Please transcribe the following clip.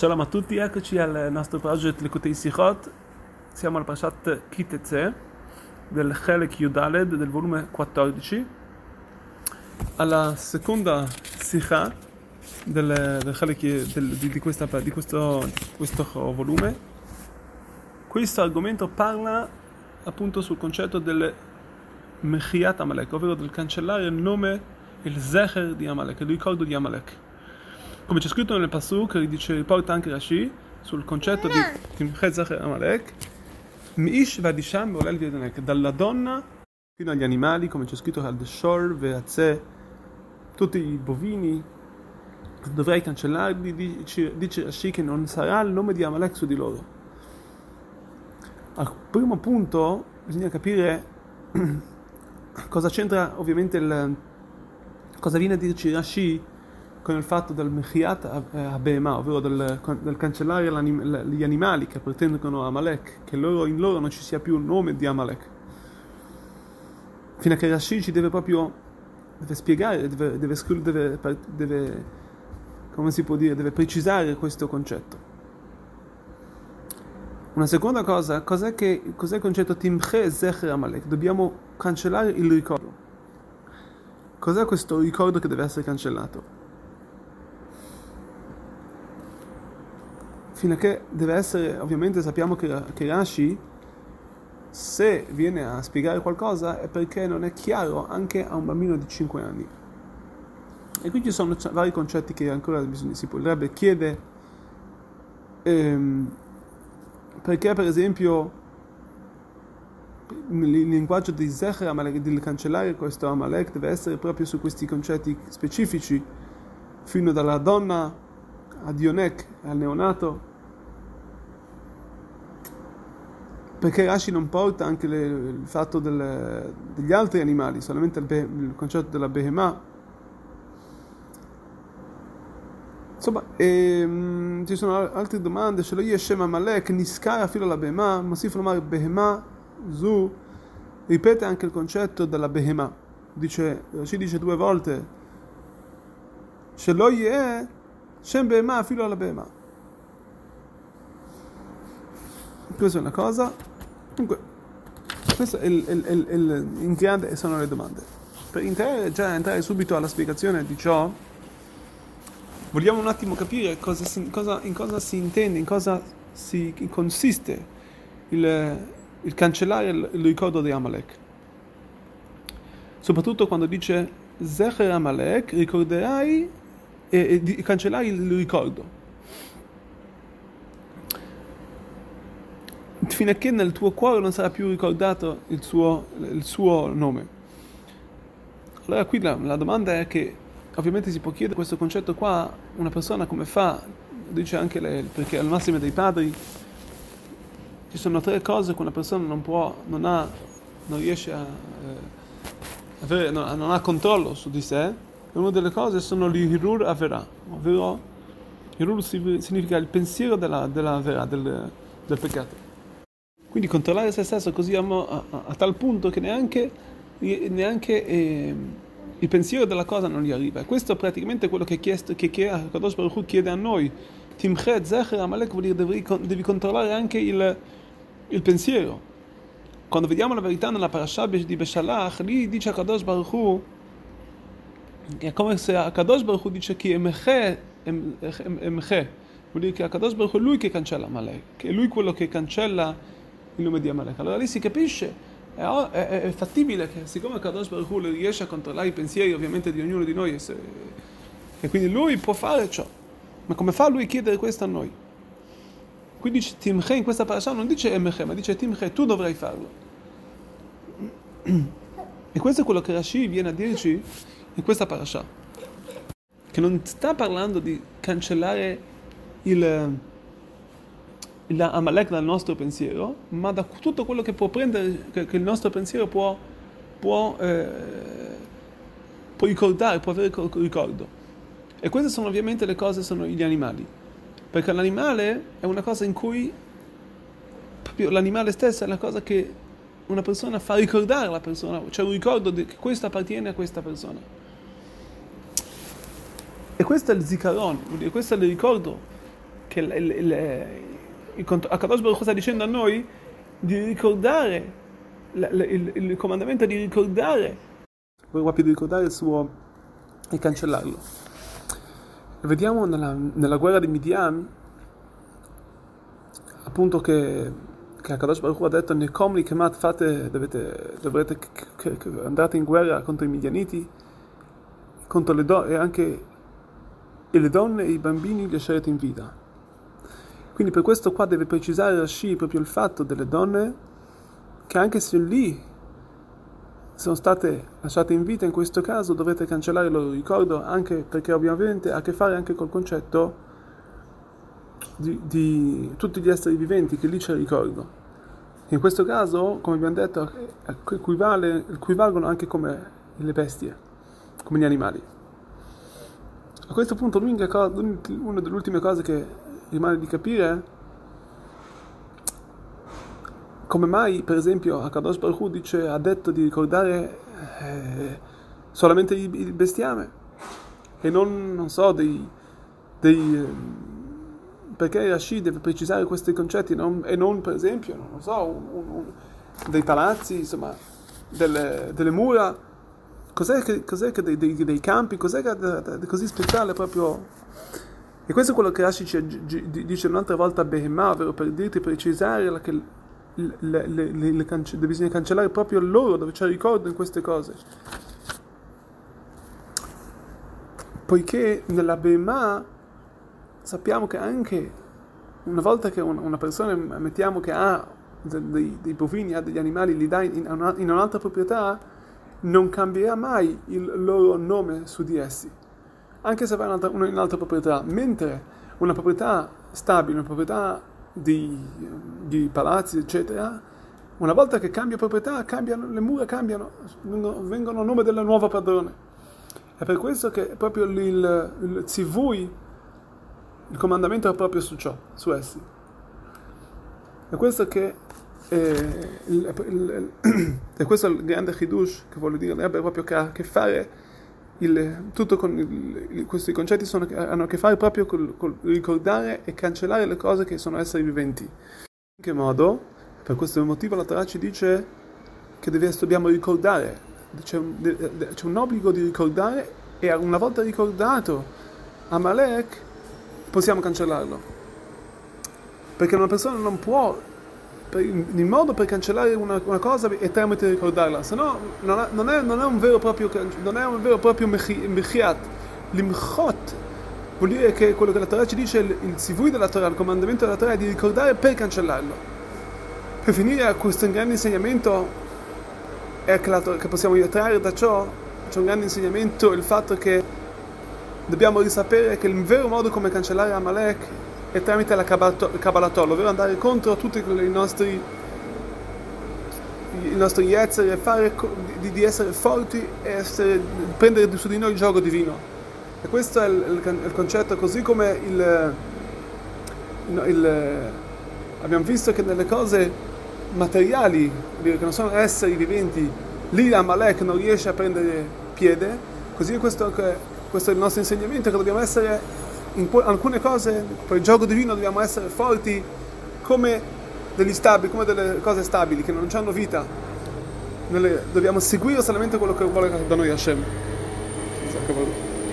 Shalom a tutti, eccoci al nostro progetto Likutei Sichot. Siamo al Pashat Kiteze del Chelek Yudaled del volume 14. Alla seconda Sikha del, del Chelek del, di, di, questa, di questo, questo volume. Questo argomento parla appunto sul concetto del Mechiat Amalek, ovvero del cancellare il nome, il Zecher di Amalek, il ricordo di Amalek. Come c'è scritto nel Pasuk, dice, riporta anche Rashi, sul concetto di Timchet Zecher Amalek, Mi'ish vadisham ve'olel v'yedanek, dalla donna fino agli animali, come c'è scritto al Deshor, tutti i bovini, dovrei cancellarli, dice, dice Rashi che non sarà il nome di Amalek su di loro. Al primo punto bisogna capire cosa c'entra ovviamente il cosa viene a dirci Rashi con il fatto del Mechiat Abema, ovvero del, del cancellare gli animali che appartengono a Amalek, che loro, in loro non ci sia più il nome di Amalek. Fino a che Rashi ci deve proprio deve spiegare, deve, deve, deve, deve, come si può dire, deve precisare questo concetto. Una seconda cosa, cos'è, che, cos'è il concetto Timche Zecher Amalek? Dobbiamo cancellare il ricordo. Cos'è questo ricordo che deve essere cancellato? Fino a che deve essere, ovviamente sappiamo che, che Rashi, se viene a spiegare qualcosa, è perché non è chiaro anche a un bambino di 5 anni. E qui ci sono vari concetti che ancora bisogna, si potrebbe chiedere. Ehm, perché per esempio il linguaggio di Zecher Amalek, di cancellare questo Amalek deve essere proprio su questi concetti specifici, fino dalla donna a Dionek, al neonato. Perché Rashi non porta anche le, il fatto del, degli altri animali, solamente il, be, il concetto della Behemah. Insomma, ehm, ci sono altre domande. Se lo Yeshem Amalek, Niskara filo la Behemah, Mosif Lomar Behemah, Zu, ripete anche il concetto della Behemah. Dice, ci dice due volte, Se lo Yeh, Shem Behemah filo alla Behemah. Questa è una cosa. Comunque, questo è il, il, il, il, in grande sono le domande. Per entrare, già entrare subito alla spiegazione di ciò, vogliamo un attimo capire cosa si, cosa, in cosa si intende, in cosa si consiste il, cancellare il, ricordo di Amalek. Soprattutto quando dice Zecher Amalek, ricorderai e, e cancellerai il ricordo. Fino a che nel tuo cuore non sarà più ricordato il suo, il suo nome. Allora qui la, la, domanda è che ovviamente si può chiedere questo concetto qua, una persona come fa, dice anche lei, perché al massimo dei padri ci sono tre cose che una persona non può, non ha, non riesce a eh, avere, no, non ha controllo su di sé, e una delle cose sono l'hirur avera, ovvero hirur significa il pensiero della, della vera, del, del peccato. Quindi controllare se stesso così a, a, a tal punto che neanche, neanche eh, il pensiero della cosa non gli arriva. Questo è praticamente quello che, chiesto, che, che Kadosh Baruch chiede a noi. Timchet Zecher Amalek vuol dire devi, devi controllare anche il, il, pensiero. Quando vediamo la verità nella parasha di Beshalach, lì dice a Kadosh Baruch Hu, è come se a Kadosh Baruch Hu dice che Emeche, Emeche, vuol dire che a Kadosh Baruch Hu è lui che cancella Amalek, che è lui quello che cancella il nome di Amalek. Allora lì si capisce, è, è, è fattibile che siccome Kadosh Baruch Hu riesce a controllare i pensieri ovviamente di ognuno di noi se, e quindi lui può fare ciò, ma come fa lui a chiedere questo a noi? Qui dice Timche in questa parasha non dice Emeche, ma dice Timche, tu dovrai farlo. E questo è quello che Rashi viene a dirci in questa parasha. Che non sta parlando di cancellare il la Amalek dal nostro pensiero, ma da tutto quello che può prendere, che, che il nostro pensiero può, può, eh, può, ricordare, può avere ricordo. E queste sono ovviamente le cose, sono gli animali. Perché l'animale è una cosa in cui, proprio l'animale stesso è una cosa che una persona fa ricordare alla persona, c'è un ricordo che questo appartiene a questa persona. E questo è il zikaron, questo è il ricordo che il, il, il, il Akadosh Baruch sta dicendo a noi di ricordare il, il comandamento di ricordare. Proprio di ricordare il suo e cancellarlo? Vediamo nella, nella guerra di Midian appunto che, che Akadosh Baruch ha detto Nekomli Kemat fate dovete, dovrete andate in guerra contro i Midianiti contro le donne e anche e le donne e i bambini lascerete in vita quindi per questo qua deve precisare Rashi proprio il fatto delle donne che anche se lì sono state lasciate in vita in questo caso dovete cancellare il loro ricordo anche perché ovviamente ha a che fare anche col concetto di, di tutti gli esseri viventi che lì c'è il ricordo. In questo caso, come abbiamo detto, equivalgono anche come le bestie, come gli animali. A questo punto l'unica cosa, una delle ultime cose che rimane di capire come mai, per esempio, Akadosh Baruch Hu dice, ha detto di ricordare eh, solamente il, bestiame e non, non so, dei, dei eh, perché Rashi deve precisare questi concetti non, e non, per esempio, non so, un, un, dei palazzi, insomma, delle, delle mura. Cos'è che, cos'è che dei, dei, dei, campi? Cos'è che è così speciale proprio e questo è quello che Rashi dice un'altra volta a Behemah, ovvero per dirti, precisare che le, le, le, cance- bisogna cancellare proprio loro, dove c'è ricordo in queste cose. Poiché nella Behemah sappiamo che anche una volta che una persona, mettiamo che ha dei, dei bovini, ha degli animali, li dà in, una, in un'altra proprietà, non cambierà mai il loro nome su di essi anche se va in un'altra, un'altra proprietà, mentre una proprietà stabile, una proprietà di, di, palazzi, eccetera, una volta che cambia proprietà, cambiano, le mura cambiano, vengono a nome del nuovo padrone. È per questo che proprio il, il zivui, il comandamento è proprio su ciò, su essi. È questo che eh, il, il, è questo il grande chidush che voglio dire, avrebbe proprio che, a che fare il, tutto con il, questi concetti sono, hanno a che fare proprio con col ricordare e cancellare le cose che sono esseri viventi. In che modo? Per questo motivo la Torah ci dice che deve, dobbiamo ricordare, c'è un, c'è un, obbligo di ricordare e una volta ricordato Amalek possiamo cancellarlo. Perché una persona non può il modo per cancellare una, una cosa è tramite ricordarla, se no non, non, è, non è un vero e proprio, non è un vero e proprio mechiat. L'imchot vuol dire che quello che la Torah ci dice, il, il sivui della Torah, il comandamento della Torah è di ricordare per cancellarlo. Per finire a questo grande insegnamento è che, la, che possiamo trarre da ciò, c'è un grande insegnamento il fatto che dobbiamo risapere che il vero modo come cancellare Amalek e tramite la Kabbalatol, ovvero andare contro tutti i nostri i nostri yetzer e fare di, di, essere forti e essere, prendere su di noi il gioco divino. E questo è il, il, il concetto, così come il, il, abbiamo visto che nelle cose materiali, che non sono esseri viventi, lì Amalek non riesce a prendere piede, così questo, questo è il nostro insegnamento, che dobbiamo essere in alcune cose, per il gioco divino dobbiamo essere forti come degli stabili, come delle cose stabili che non hanno vita. Nelle, dobbiamo seguire solamente quello che vuole da noi Hashem.